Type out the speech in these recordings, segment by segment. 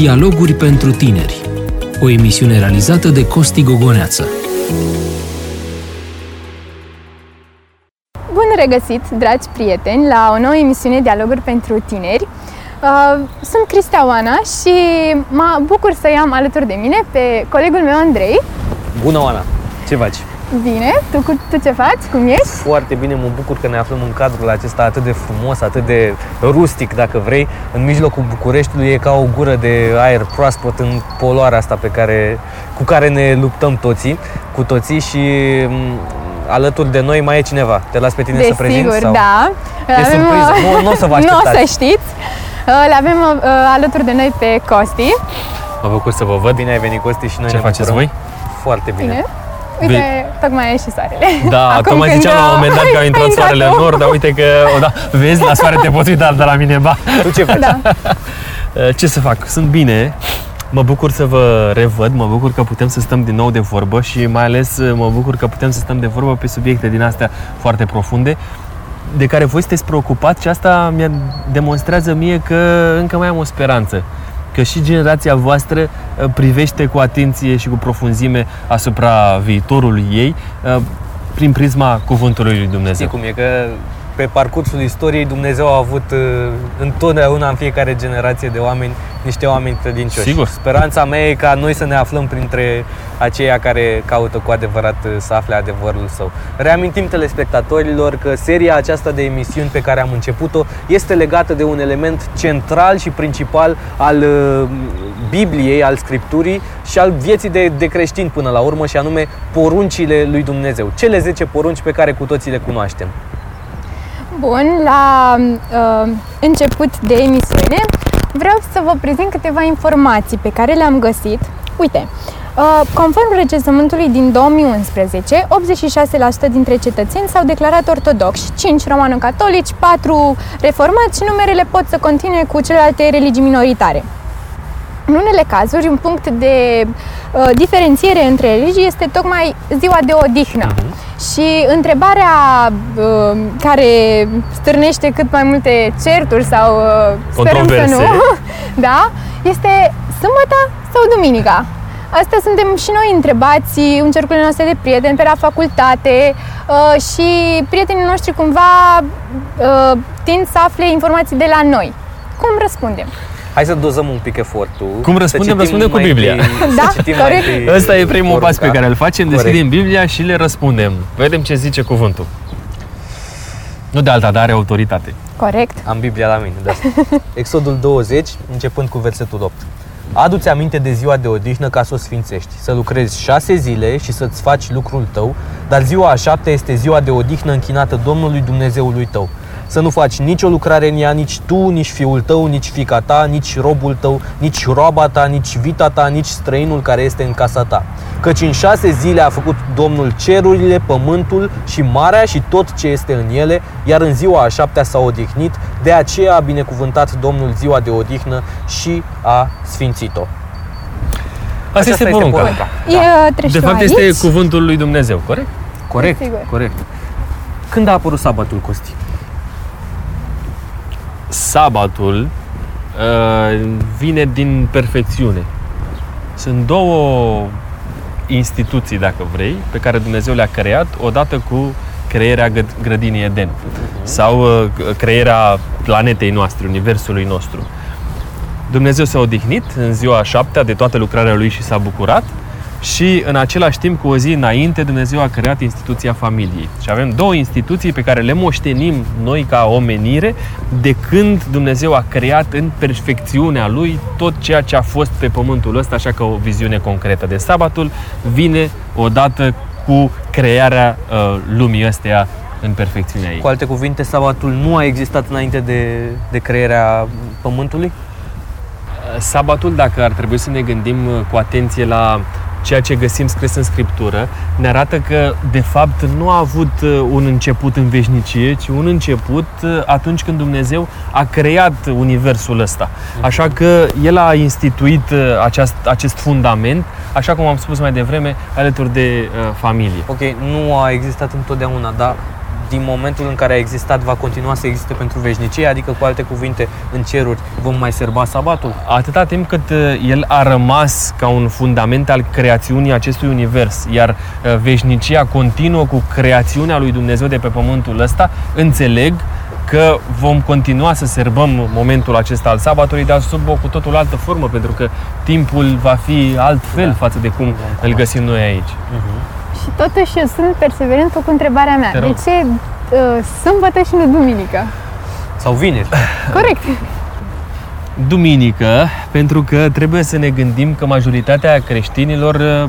Dialoguri pentru tineri. O emisiune realizată de Costi Gogoneață. Bun regăsit, dragi prieteni, la o nouă emisiune Dialoguri pentru tineri. Uh, sunt Cristea Oana și mă bucur să i-am alături de mine pe colegul meu Andrei. Bună, Oana! Ce faci? Bine, tu, cu- tu ce faci? Cum ești? Foarte bine, mă bucur că ne aflăm în cadrul acesta atât de frumos, atât de rustic, dacă vrei. În mijlocul Bucureștiului e ca o gură de aer proaspăt în poluarea asta pe care, cu care ne luptăm toții, cu toții și m, alături de noi mai e cineva. Te las pe tine să prezinți? Desigur, sau? da. E surpriză, nu- nu o să vă Nu o așteptați. să știți. Uh, Le avem uh, alături de noi pe Costi. Mă bucur să vă văd. Bine ai venit, Costi, și noi Ce ne faceți bucurăm. voi? Foarte bine. Bine. Uite, tocmai a ieșit soarele. Da, Acum tocmai când, ziceam la un moment dat că a intrat intrat soarele în tu. nord, dar uite că, o, da, vezi, la soare te poți uita, dar la mine, ba. Tu ce faci? Da. Ce să fac? Sunt bine, mă bucur să vă revăd, mă bucur că putem să stăm din nou de vorbă și mai ales mă bucur că putem să stăm de vorbă pe subiecte din astea foarte profunde de care voi sunteți preocupați și asta mi demonstrează mie că încă mai am o speranță că și generația voastră uh, privește cu atenție și cu profunzime asupra viitorului ei uh, prin prisma cuvântului lui Dumnezeu. Știi cum e, că pe parcursul istoriei Dumnezeu a avut uh, întotdeauna în fiecare generație de oameni niște oameni credincioși. Sigur. Speranța mea e ca noi să ne aflăm printre aceia care caută cu adevărat uh, să afle adevărul său. Reamintim telespectatorilor că seria aceasta de emisiuni pe care am început-o este legată de un element central și principal al uh, Bibliei, al Scripturii și al vieții de, de creștini până la urmă și anume poruncile lui Dumnezeu. Cele 10 porunci pe care cu toții le cunoaștem. Bun, la uh, început de emisiune vreau să vă prezint câteva informații pe care le-am găsit. Uite, uh, conform recensământului din 2011, 86% dintre cetățeni s-au declarat ortodoxi, 5 romano-catolici, 4 reformați și numerele pot să continue cu celelalte religii minoritare. În unele cazuri, un punct de uh, diferențiere între religii este tocmai ziua de odihnă. Și întrebarea uh, care stârnește cât mai multe certuri sau uh, sperăm să nu, Controverse. da, este sâmbătă sau duminica? Asta suntem și noi întrebați în cercurile noastre de prieteni pe la facultate uh, și prietenii noștri cumva uh, tind să afle informații de la noi. Cum răspundem? Hai să dozăm un pic efortul. Cum Să răspundem? citim Răspundem cu mai Biblia. întâi- Da, să citim mai corect. întâi Ăsta e primul pas pe porunca. care îl facem, Corect. deschidem Biblia și le răspundem. Vedem ce zice cuvântul. Nu de alta, dar are autoritate. Corect? Am Biblia la mine, da. Exodul 20, începând cu versetul 8. Adu-ți aminte de ziua de odihnă ca să o sfințești, să lucrezi șase zile și să-ți faci lucrul tău, dar ziua a șaptea este ziua de odihnă închinată Domnului Dumnezeului tău. Să nu faci nicio lucrare în ea, nici tu, nici fiul tău, nici fica ta, nici robul tău, nici roaba ta, nici vita ta, nici străinul care este în casa ta. Căci în șase zile a făcut Domnul cerurile, pământul și marea și tot ce este în ele, iar în ziua a șaptea s-a odihnit, de aceea a binecuvântat Domnul ziua de odihnă și a sfințit-o. Asta este Aceasta porunca. porunca. E, treci De tu fapt, aici? este cuvântul lui Dumnezeu, corect? Corect, Sigur. corect. Când a apărut sabatul, Costi? Sabatul uh, vine din perfecțiune. Sunt două instituții, dacă vrei, pe care Dumnezeu le-a creat odată cu crearea gă- grădinii Eden sau uh, crearea planetei noastre, universului nostru. Dumnezeu s-a odihnit în ziua a șaptea de toată lucrarea lui și s-a bucurat și în același timp, cu o zi înainte, Dumnezeu a creat instituția familiei. Și avem două instituții pe care le moștenim noi ca omenire de când Dumnezeu a creat în perfecțiunea lui tot ceea ce a fost pe pământul ăsta, așa ca o viziune concretă de sabatul vine odată cu crearea uh, lumii astea în perfecțiunea ei. Cu alte cuvinte, sabatul nu a existat înainte de, de crearea pământului? Sabatul, dacă ar trebui să ne gândim uh, cu atenție la ceea ce găsim scris în Scriptură, ne arată că, de fapt, nu a avut uh, un început în veșnicie, ci un început uh, atunci când Dumnezeu a creat universul ăsta. Așa că El a instituit uh, aceast, acest fundament, așa cum am spus mai devreme, alături de uh, familie. Ok, nu a existat întotdeauna, dar din momentul în care a existat va continua să existe pentru veșnicie, adică cu alte cuvinte, în ceruri vom mai serba sabatul? Atâta timp cât uh, el a rămas ca un fundament al creațiunii acestui univers, iar uh, veșnicia continuă cu creațiunea lui Dumnezeu de pe pământul ăsta, înțeleg că vom continua să serbăm momentul acesta al sabatului, dar sub o cu totul altă formă, pentru că timpul va fi altfel Da. față de cum îl găsim noi aici. Și totuși eu sunt perseverentă cu întrebarea mea. Te De rog. ce uh, sâmbătă și nu duminică? Sau vineri? Corect. Duminică, pentru că trebuie să ne gândim că majoritatea creștinilor uh,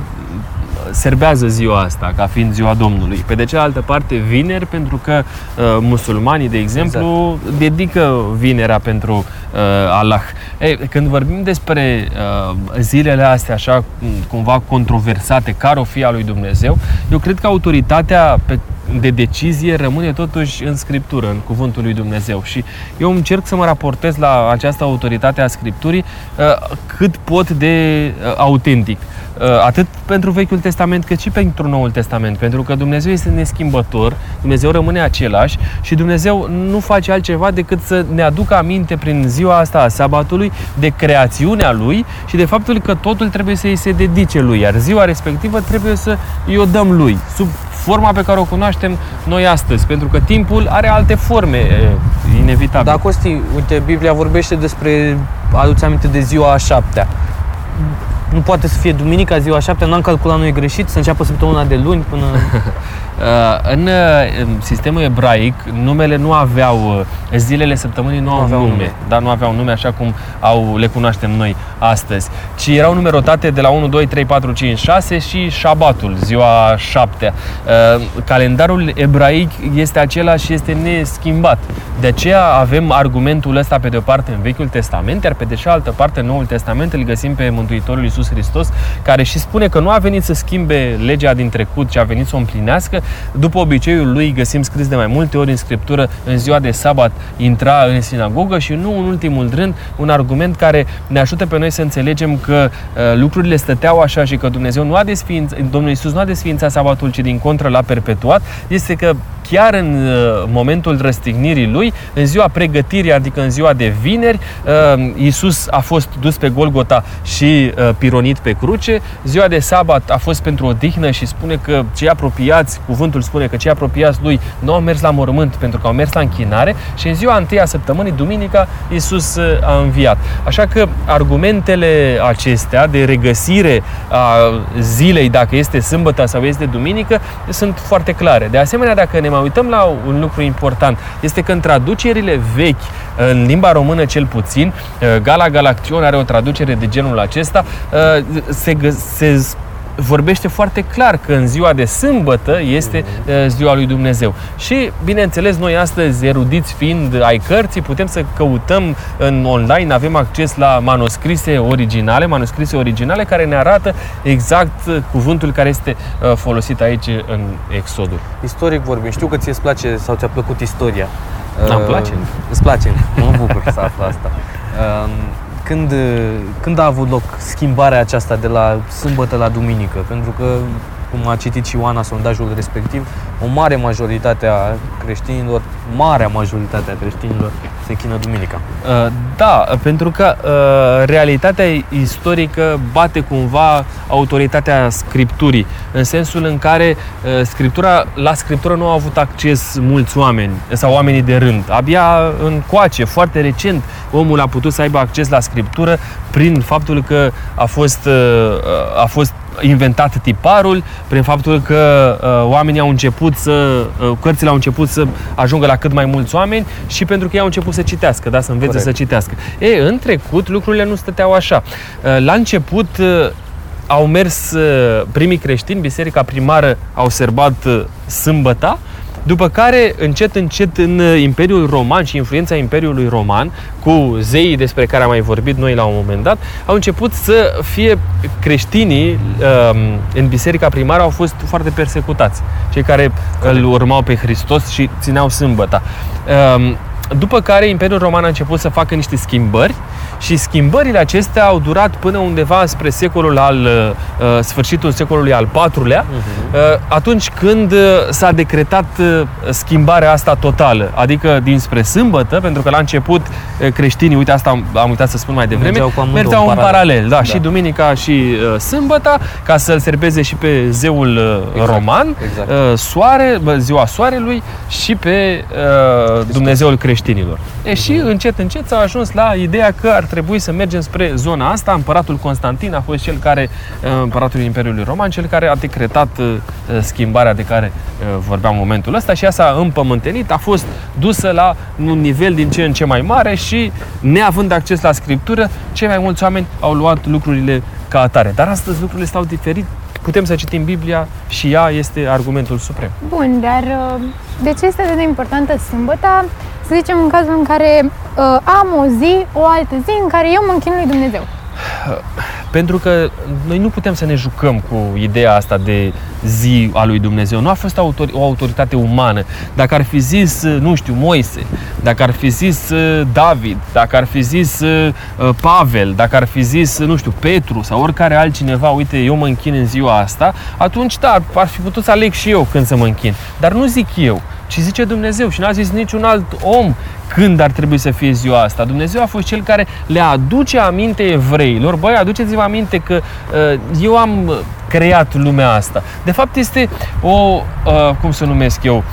serbează ziua asta ca fiind ziua Domnului. Pe de cealaltă parte, vineri, pentru că uh, musulmanii, de exemplu, dedică vinerea pentru uh, Allah. Ei, când vorbim despre uh, zilele astea așa cum- cumva controversate, care o fi a lui Dumnezeu, eu cred că autoritatea pe de decizie rămâne totuși în Scriptură, în Cuvântul lui Dumnezeu. Și eu încerc să mă raportez la această autoritate a Scripturii uh, cât pot de uh, autentic. Uh, Atât pentru Vechiul Testament cât și pentru Noul Testament. Pentru că Dumnezeu este neschimbător, Dumnezeu rămâne același și Dumnezeu nu face altceva decât să ne aducă aminte prin ziua asta a sabatului de creațiunea Lui și de faptul că totul trebuie să îi se dedice Lui, iar ziua respectivă trebuie să îi o dăm Lui, sub forma pe care o cunoaștem noi astăzi, pentru că timpul are alte forme, e, inevitabil. Da, Costi, uite, Biblia vorbește despre, aduți aminte de ziua a șaptea. Nu poate să fie duminica, ziua a șaptea, n-am calculat noi greșit, să înceapă săptămâna de luni până... Uh, În uh, în sistemul ebraic, numele nu aveau, uh, zilele săptămânii nu, Nu au aveau nume, nume. dar nu aveau nume așa cum au, le cunoaștem noi astăzi, ci erau numerotate de la 1, 2, 3, 4, 5, 6 și șabatul, ziua șaptea. Uh, Calendarul ebraic este același și este neschimbat. De aceea avem argumentul ăsta pe de o parte în Vechiul Testament, iar pe de cealaltă parte în Noul Testament îl găsim pe Mântuitorul Iisus Hristos, care și spune că nu a venit să schimbe legea din trecut, ci a venit să o împlinească. După obiceiul lui găsim scris de mai multe ori în Scriptură, în ziua de sabat intra în sinagogă și nu în ultimul rând un argument care ne ajută pe noi să înțelegem că uh, lucrurile stăteau așa și că Dumnezeu nu a desființat, Domnul Iisus nu a desființat sabatul, ci din contră l-a perpetuat, este că chiar în uh, momentul răstignirii lui, în ziua pregătirii, adică în ziua de vineri, uh, Iisus a fost dus pe Golgota și uh, pironit pe cruce. Ziua de sabat a fost pentru odihnă și spune că cei apropiați, cuvântul spune că cei apropiați lui nu au mers la mormânt pentru că au mers la închinare și în ziua întâia săptămânii, duminica, Iisus uh, a înviat. Așa că argumentele acestea de regăsire a zilei, dacă este sâmbătă sau este duminică, sunt foarte clare. De asemenea, dacă ne mai uităm la un lucru important, este că în traducerile vechi, în limba română cel puțin, uh, Gala Galaction are o traducere de genul acesta, uh, se, gă- se vorbește foarte clar că în ziua de sâmbătă este uh, ziua lui Dumnezeu. Și, bineînțeles, noi astăzi, erudiți fiind ai cărții, putem să căutăm în online, avem acces la manuscrise originale, manuscrise originale care ne arată exact uh, cuvântul care este uh, folosit aici în Exodul. Istoric vorbim, știu că ție îți place sau ți-a plăcut istoria. Da, îmi Uh, place. Îți place, mă bucur să aflu asta. Uh, Când, când a avut loc schimbarea aceasta de la sâmbătă la duminică? Pentru că, cum a citit și Ioana sondajul respectiv, o mare majoritate a creștinilor, marea majoritate a creștinilor se închină duminica. Uh, Da, pentru că uh, realitatea istorică bate cumva autoritatea scripturii, în sensul în care uh, scriptura, la scriptură nu au avut acces mulți oameni sau oamenii de rând. Abia în coace, foarte recent, omul a putut să aibă acces la scriptură prin faptul că a fost, uh, a fost inventat tiparul, prin faptul că uh, oamenii au început să, uh, cărțile au început să ajungă la cât mai mulți oameni și pentru că ei au început să citească, da, să învețe Corect. să citească. E, în trecut lucrurile nu stăteau așa. Uh, La început uh, au mers uh, primii creștini, biserica primară au serbat uh, sâmbăta, după care, încet, încet, în uh, Imperiul Roman și influența Imperiului Roman, cu zeii despre care am mai vorbit noi la un moment dat, au început să fie creștinii um, în biserica primară au fost foarte persecutați. Cei care îl urmau pe Hristos și țineau sâmbăta. Um, după care Imperiul Roman a început să facă niște schimbări Și schimbările acestea au durat până undeva spre secolul al, uh, sfârșitul secolului al IV-lea, uh-huh. uh, atunci când uh, s-a decretat uh, schimbarea asta totală, adică dinspre sâmbătă, pentru că la început uh, creștinii, uite asta am, am uitat să spun mai devreme, Mergeau cu amândouă mergeau în în paralel. paralel, da, Da. și duminica și uh, sâmbăta, ca să-l serbeze și pe zeul uh, Exact, roman, exact. uh, soare, bă, ziua soarelui și pe uh, Dumnezeul creștinilor. E și Mhm. încet, încet s-a ajuns la ideea că ar trebui să mergem spre zona asta. Împăratul Constantin a fost cel care, uh, împăratul Imperiului Roman, cel care a decretat uh, schimbarea de care uh, vorbeam în momentul ăsta și ea s-a împământenit, a fost dusă la un nivel din ce în ce mai mare și neavând acces la scriptură, cei mai mulți oameni au luat lucrurile ca atare. Dar astăzi lucrurile stau diferit. Putem să citim Biblia și ea este argumentul suprem. Bun, dar uh, de ce este atât de importantă sâmbăta? Să zicem în cazul în care uh, am o zi, o altă zi în care eu mă închin lui Dumnezeu. Pentru că noi nu putem să ne jucăm cu ideea asta de zi a lui Dumnezeu. Nu a fost autor- o autoritate umană. Dacă ar fi zis, nu știu, Moise, dacă ar fi zis uh, David, dacă ar fi zis uh, uh, Pavel, dacă ar fi zis, nu știu, Petru sau oricare altcineva, uite, eu mă închin în ziua asta, atunci, da, ar fi putut să aleg și eu când să mă închin. Dar nu zic eu, ci zice Dumnezeu și n-a zis niciun alt om când ar trebui să fie ziua asta. Dumnezeu a fost cel care le aduce aminte evreilor. Băi, aduceți-vă aminte că uh, eu am uh, creat lumea asta. De fapt este o, uh, cum să o numesc eu,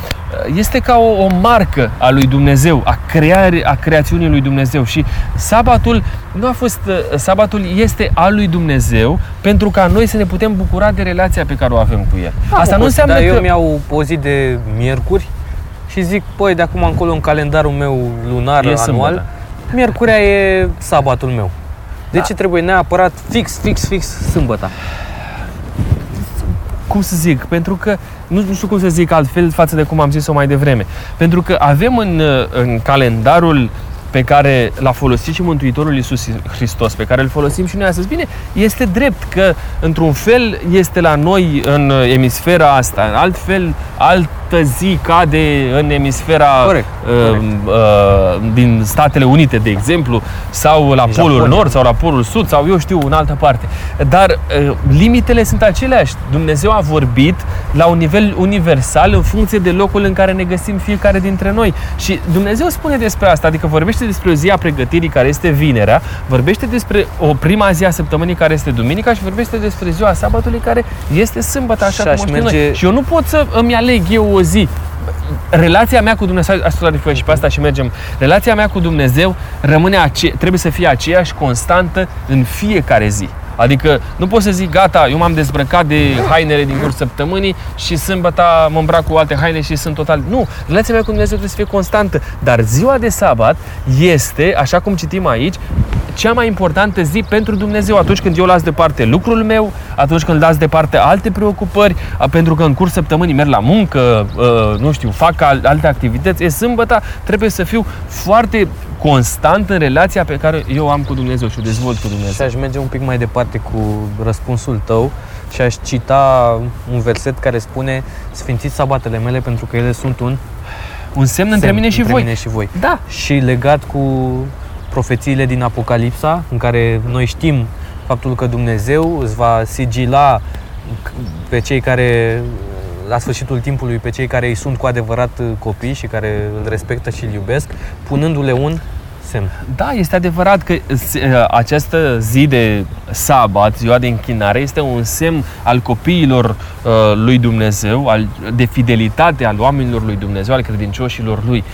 Uh, este ca o, o marcă a lui Dumnezeu, a, creare, a creațiunii lui Dumnezeu și sabatul nu a fost, uh, sabatul este al lui Dumnezeu pentru ca noi să ne putem bucura de relația pe care o avem cu el. Asta nu înseamnă dar că... eu mi-au o zi de miercuri și zic, păi, de acum încolo în calendarul meu lunar, E anual, sâmbătă. miercurea e sabatul meu. De Da. ce trebuie neapărat fix, fix, fix sâmbăta? Cum să zic, pentru că nu, nu știu cum să zic altfel față de cum am zis-o mai devreme. Pentru că avem în, în calendarul pe care l-a folosit și Mântuitorul Iisus Hristos, pe care îl folosim și noi astăzi. Bine, este drept că, într-un fel, este la noi în emisfera asta, în alt fel, altă zi cade în emisfera Corect, uh, corect. uh, din Statele Unite, de exemplu, sau la Din Polul Japonia. Nord, sau la Polul Sud, sau eu știu, în altă parte. Dar uh, limitele sunt aceleași. Dumnezeu a vorbit la un nivel universal în funcție de locul în care ne găsim fiecare dintre noi. Și Dumnezeu spune despre asta, adică vorbește despre o zi a pregătirii care este vinerea, vorbește despre o prima zi a săptămânii care este duminica și vorbește despre ziua sabatului care este sâmbătă, așa Și cum aș o știm merge- noi. Și eu nu pot să îmi aleg eu o zi. Relația mea cu Dumnezeu, aș clarifica și pe asta și mergem. Relația mea cu Dumnezeu rămâne ace- trebuie să fie aceeași constantă în fiecare zi. Adică nu pot să zic, gata, eu m-am dezbrăcat de hainele din cursul săptămânii și sâmbăta mă îmbrac cu alte haine și sunt total... Nu, relația mea cu Dumnezeu trebuie să fie constantă. Dar ziua de sabat este, așa cum citim aici, cea mai importantă zi pentru Dumnezeu atunci când eu las deoparte lucrul meu, atunci când las deoparte alte preocupări, a, pentru că în curs săptămânii merg la muncă, uh, nu știu, fac al- alte activități, e sâmbăta, trebuie să fiu foarte constant în relația pe care eu o am cu Dumnezeu și o dezvolt cu Și Dumnezeu. aș merge un pic mai departe cu răspunsul tău și aș cita un verset care spune Sfințiți sabatele mele pentru că ele sunt un Un semn între semn mine și între voi. Mine și voi. Da. Și legat cu profețiile din Apocalipsa, în care noi știm faptul că Dumnezeu îți va sigila pe cei care la sfârșitul timpului pe cei care îi sunt cu adevărat copii și care îl respectă și îl iubesc, punându-le un semn. Da, este adevărat că s- această zi de sabat, ziua de închinare, este un semn al copiilor uh, lui Dumnezeu, al, de fidelitate al oamenilor lui Dumnezeu, al credincioșilor lui.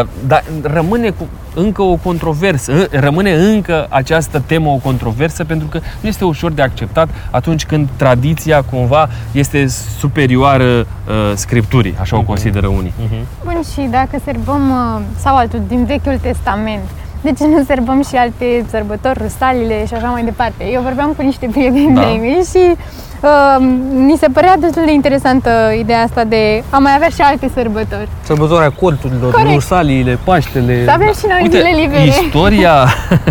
Uh, dar rămâne cu, încă o controversă, uh, rămâne încă această temă o controversă pentru că nu este ușor de acceptat atunci când tradiția cumva este superioară uh, Scripturii, așa o consideră unii. Bun, și dacă serbăm, uh, sau altul din Vechiul Testament, de ce nu serbăm și alte sărbători, rusalile și așa mai departe? Eu vorbeam cu niște prieteni Da. de-ai mei și uh, mi se părea destul de interesantă ideea asta de a mai avea și alte sărbători. Sărbătoarea corturilor, Corect. rusaliile, Paștele. Să avem și noi zile libere. istoria...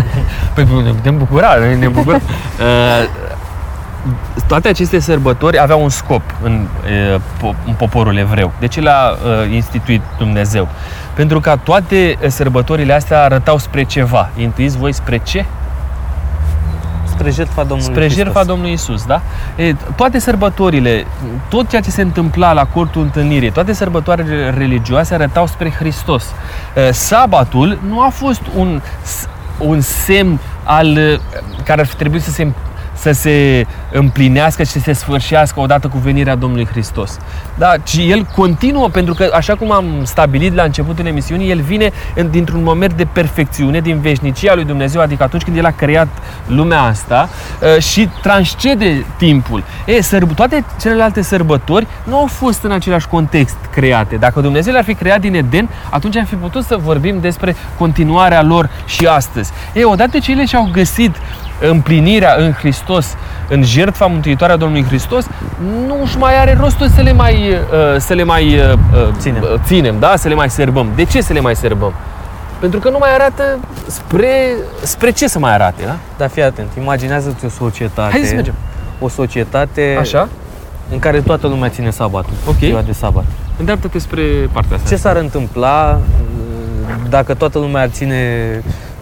Păi ne putem bucura, noi ne bucurăm. Uh, toate aceste sărbători aveau un scop în, uh, po- în poporul evreu. De ce le-a uh, instituit Dumnezeu? Pentru ca toate sărbătorile astea arătau spre ceva. Intuiți voi spre ce? Spre jertfa Domnului spre Hristos. jertfa Domnului Isus, da? E, toate sărbătorile, tot ceea ce se întâmpla la cortul întâlnirii, toate sărbătoarele religioase arătau spre Hristos. E, Sabatul nu a fost un, s- un semn al e, care ar fi trebuit să se să se împlinească și să se sfârșească odată cu venirea Domnului Hristos. Da, ci el continuă, pentru că, așa cum am stabilit la începutul emisiunii, el vine în- dintr-un moment de perfecțiune, din veșnicia lui Dumnezeu, adică atunci când el a creat lumea asta uh, și transcede timpul. E, sărb- toate celelalte sărbători nu au fost în același context create. Dacă Dumnezeu le-ar fi creat din Eden, atunci am fi putut să vorbim despre continuarea lor și astăzi. E, odată ce ele și-au găsit împlinirea în Hristos, în jertfa mântuitoare a Domnului Hristos, nu își mai are rostul să le mai, uh, să le mai uh, uh, Ținem. uh, ținem, da? să le mai serbăm. De ce să le mai serbăm? Pentru că nu mai arată spre, spre ce să mai arate, da? Dar fii atent, imaginează-ți o societate, Hai să mergem. o societate Așa? în care toată lumea ține sabatul, Ok. ziua de sabat. Îndreaptă-te spre partea asta. Ce s-ar întâmpla uh, dacă toată lumea ar ține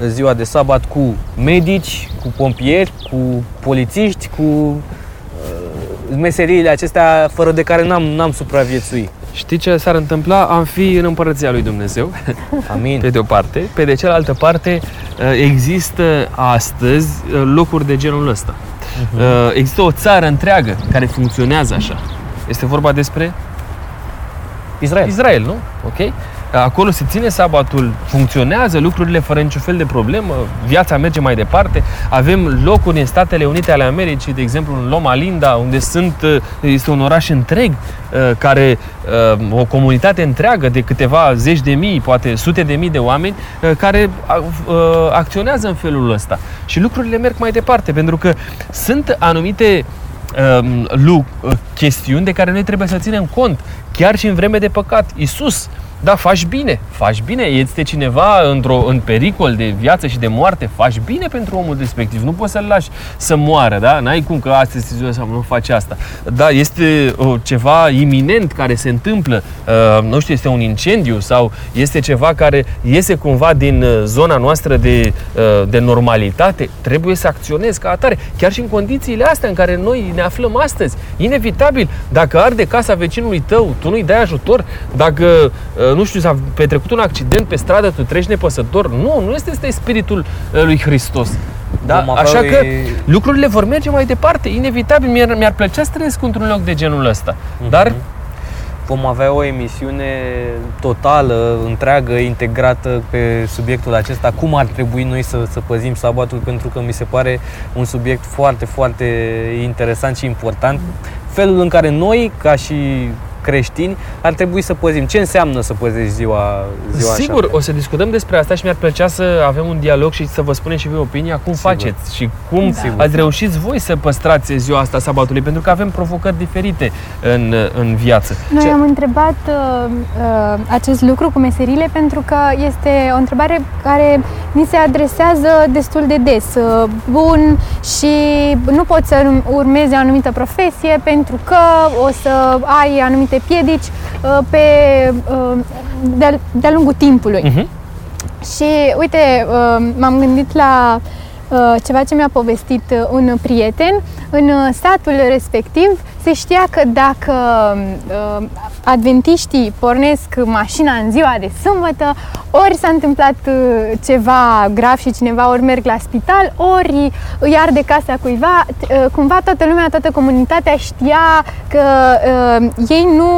ziua de sabat cu medici, cu pompieri, cu polițiști, cu uh, meseriile acestea fără de care n-am, n-am supraviețuit. Știi ce s-ar întâmpla? Am fi în împărăția lui Dumnezeu, Amin. pe de o parte. Pe de cealaltă parte, uh, există astăzi uh, locuri de genul ăsta. Uh, Există o țară întreagă care funcționează așa. Este vorba despre Israel. Israel, nu? Ok? Acolo se ține sabatul, funcționează lucrurile fără niciun fel de problemă, viața merge mai departe. Avem locuri în Statele Unite ale Americii, de exemplu în Loma Linda, unde sunt, uh, este un oraș întreg, uh, care, uh, o comunitate întreagă de câteva zeci de mii, poate sute de mii de oameni, uh, care uh, acționează în felul ăsta. Și lucrurile merg mai departe, pentru că sunt anumite um, lu- uh, chestiuni de care noi trebuie să ținem cont, chiar și în vreme de păcat. Isus, da, faci bine, faci bine, este cineva într-o, în pericol de viață și de moarte, faci bine pentru omul respectiv, nu poți să-l lași să moară, da? N-ai cum că astăzi este ziua sau nu faci asta. Da, este uh, ceva iminent care se întâmplă, uh, nu știu, este un incendiu sau este ceva care iese cumva din uh, zona noastră de, uh, de normalitate, trebuie să acționezi ca atare, chiar și în condițiile astea în care noi ne aflăm astăzi. Inevitabil, dacă arde casa vecinului tău, tu nu-i dai ajutor, dacă, uh, nu știu, s-a petrecut un accident pe stradă, tu treci nepăsător, nu, nu este ăsta e spiritul uh, lui Hristos. Da? Vom avea Așa o- că lucrurile vor merge mai departe, inevitabil. Mi-ar, mi-ar plăcea să trăiesc într-un loc de genul ăsta. Dar Vom avea o emisiune totală, întreagă, integrată pe subiectul acesta, cum ar trebui noi să, să păzim sabatul, pentru că mi se pare un subiect foarte, foarte interesant și important. Felul în care noi, ca și creștini, ar trebui să păzim. Ce înseamnă să păzești ziua, ziua Sigur, așa? o să discutăm despre asta și mi-ar plăcea să avem un dialog și să vă spunem și voi opinia cum Sigur. faceți și cum Da. ați reușit voi să păstrați ziua asta sabatului, pentru că avem provocări diferite în, în viață. Noi Ce- am întrebat uh, uh, acest lucru cu meserile pentru că este o întrebare care ni se adresează destul de des. Uh, bun, și nu poți să urmezi o anumită profesie pentru că o să ai anumite piedici uh, pe, uh, de-a, de-a lungul timpului. Mhm. Și uite, uh, m-am gândit la uh, ceva ce mi-a povestit uh, un prieten. În uh, satul respectiv se știa că dacă uh, adventiștii pornesc mașina în ziua de sâmbătă, ori s-a întâmplat uh, ceva grav și cineva ori merg la spital, ori îi arde casa cuiva, t- uh, cumva toată lumea, toată comunitatea știa că uh, ei nu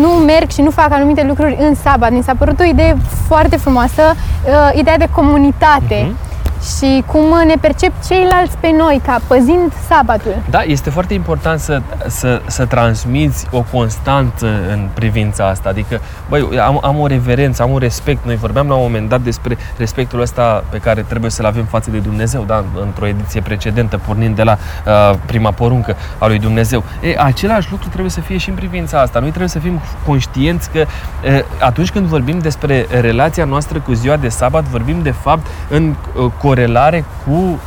nu merg și nu fac anumite lucruri în sabat. Mi s-a părut o idee foarte frumoasă, uh, ideea de comunitate și cum ne percep ceilalți pe noi ca păzind sabatul. Da, este foarte important să, să, să transmiți o constanță în privința asta. Adică, băi, eu am, am o reverență, am un respect. Noi vorbeam la un moment dat despre respectul ăsta pe care trebuie să-l avem față de Dumnezeu, da? într-o ediție precedentă, pornind de la uh, prima poruncă a lui Dumnezeu. E, același lucru trebuie să fie și în privința asta. Noi trebuie să fim conștienți că uh, atunci când vorbim despre relația noastră cu ziua de sabat, vorbim de fapt în uh, corelare cu uh,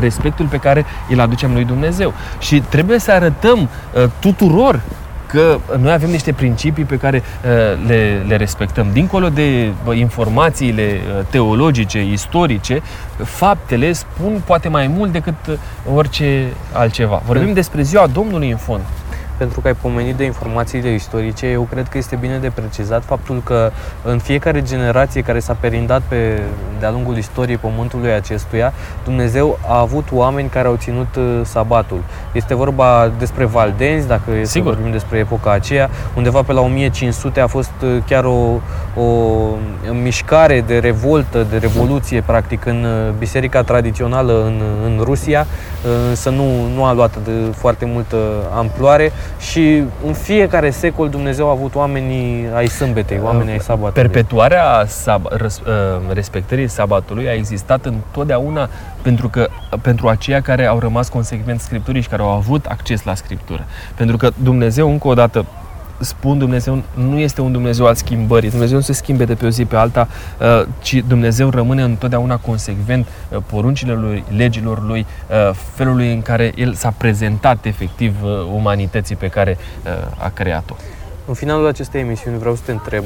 respectul pe care îl aducem lui Dumnezeu. Și trebuie să arătăm uh, tuturor că noi avem niște principii pe care uh, le, le respectăm. Dincolo de uh, informațiile uh, teologice, istorice, faptele spun poate mai mult decât uh, orice altceva. Vorbim despre ziua Domnului în fond pentru că ai pomenit de informațiile istorice, eu cred că este bine de precizat faptul că în fiecare generație care s-a perindat pe de-a lungul istoriei pământului acestuia, Dumnezeu a avut oameni care au ținut uh, sabatul. Este vorba despre valdenzi, dacă Sigur. să vorbim despre epoca aceea, undeva pe la 1500 a fost uh, chiar o, o mișcare de revoltă, de revoluție, practic, în uh, biserica tradițională în, în Rusia, însă nu, nu a luat de foarte multă amploare și în fiecare secol Dumnezeu a avut oamenii ai sâmbetei, oamenii ai sabatului. Perpetuarea sab- ă, respectării sabatului a existat întotdeauna pentru că pentru aceia care au rămas consecvent Scripturii și care au avut acces la Scriptură. Pentru că Dumnezeu, încă o dată, spun Dumnezeu nu este un Dumnezeu al schimbării. Dumnezeu nu se schimbe de pe o zi pe alta, uh, ci Dumnezeu rămâne întotdeauna consecvent uh, poruncile lui, legilor lui, uh, felului în care El s-a prezentat efectiv umanității pe care a creat-o. În finalul acestei emisiuni vreau să te întreb,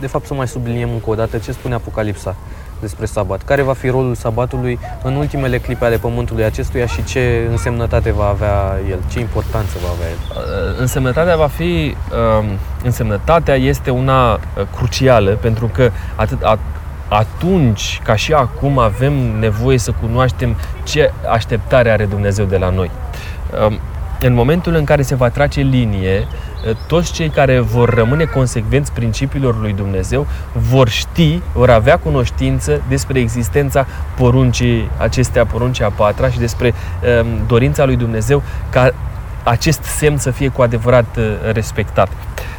de fapt să mai subliniem încă o dată ce spune Apocalipsa despre sabat. Care va fi rolul sabatului în ultimele clipe ale pământului acestuia și ce însemnătate va avea el, ce importanță va avea el? Uh, însemnătatea va fi, um, însemnătatea este una uh, crucială pentru că atât, atunci, ca și acum, avem nevoie să cunoaștem ce așteptare are Dumnezeu de la noi. Um, în momentul în care se va trage linie, toți cei care vor rămâne consecvenți principiilor lui Dumnezeu vor ști, vor avea cunoștință despre existența poruncii acestea, poruncii a patra și despre um, dorința lui Dumnezeu ca acest semn să fie cu adevărat uh, respectat.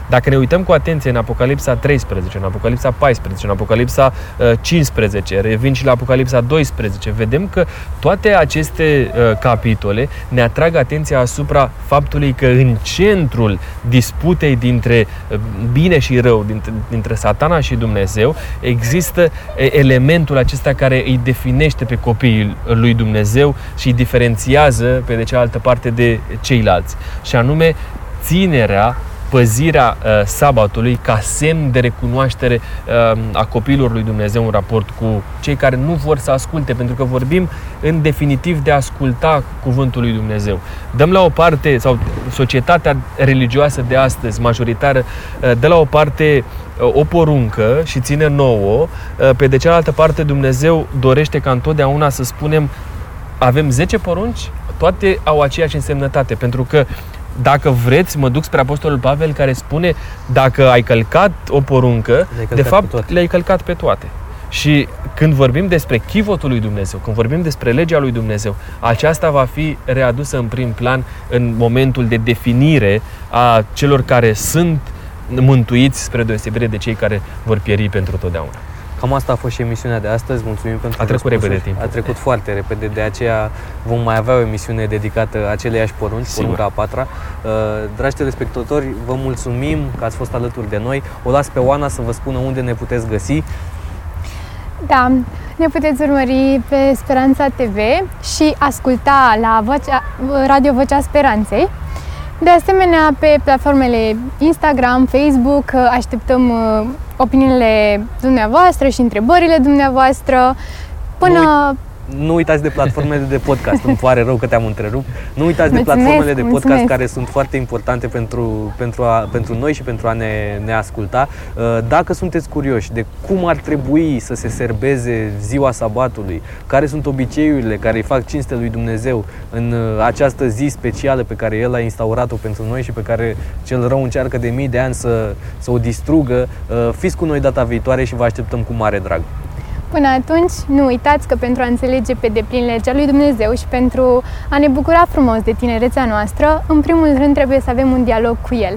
Dacă ne uităm cu atenție în Apocalipsa 13, în Apocalipsa 14, în Apocalipsa 15, uh, revin și la Apocalipsa 12, vedem că toate aceste uh, capitole ne atrag atenția asupra faptului că în centrul disputei dintre uh, bine și rău, dintre, dintre satana și Dumnezeu, există elementul acesta care îi definește pe copiii lui Dumnezeu și îi diferențiază pe de cealaltă parte de ceilalți. Și anume ținerea păzirea uh, sabatului ca semn de recunoaștere uh, a copiilor lui Dumnezeu în raport cu cei care nu vor să asculte, pentru că vorbim în definitiv de a asculta cuvântul lui Dumnezeu. Dăm la o parte, sau societatea religioasă de astăzi, majoritară, uh, dă la o parte uh, o poruncă și ține nouă, uh, pe de cealaltă parte Dumnezeu dorește ca întotdeauna să spunem avem 10 porunci, toate au aceeași însemnătate, pentru că dacă vreți, mă duc spre Apostolul Pavel care spune dacă ai călcat o poruncă, de fapt le-ai călcat pe toate. Și când vorbim despre chivotul lui Dumnezeu, când vorbim despre legea lui Dumnezeu, aceasta va fi readusă în prim plan în momentul de definire a celor care sunt mântuiți spre deosebire de cei care vor pieri pentru totdeauna. Cam asta a fost și emisiunea de astăzi. Mulțumim pentru A trecut repede timp. A trecut foarte repede, de aceea vom mai avea o emisiune dedicată aceleiași porunci, Sigur. porunca a patra. Uh, dragi telespectatori, vă mulțumim că ați fost alături de noi. O las pe Oana să vă spună unde ne puteți găsi. Da, ne puteți urmări pe Speranța TV și asculta la Vocea, Radio Vocea Speranței. De asemenea, pe platformele Instagram, Facebook, așteptăm uh, opiniile dumneavoastră și întrebările dumneavoastră. Până nu uitați de platformele de podcast, îmi pare rău că te-am întrerupt. Nu uitați mulțumesc, de platformele de podcast mulțumesc. care sunt foarte importante pentru, pentru, a, pentru noi și pentru a ne, ne asculta. Uh, dacă sunteți curioși de cum ar trebui să se serbeze ziua sabatului, care sunt obiceiurile care îi fac cinste lui Dumnezeu în uh, această zi specială pe care El a instaurat-o pentru noi și pe care cel rău încearcă de mii de ani să, să o distrugă, uh, fiți cu noi data viitoare și vă așteptăm cu mare drag. Până atunci, nu uitați că pentru a înțelege pe deplin legea lui Dumnezeu și pentru a ne bucura frumos de tinerețea noastră, în primul rând trebuie să avem un dialog cu El.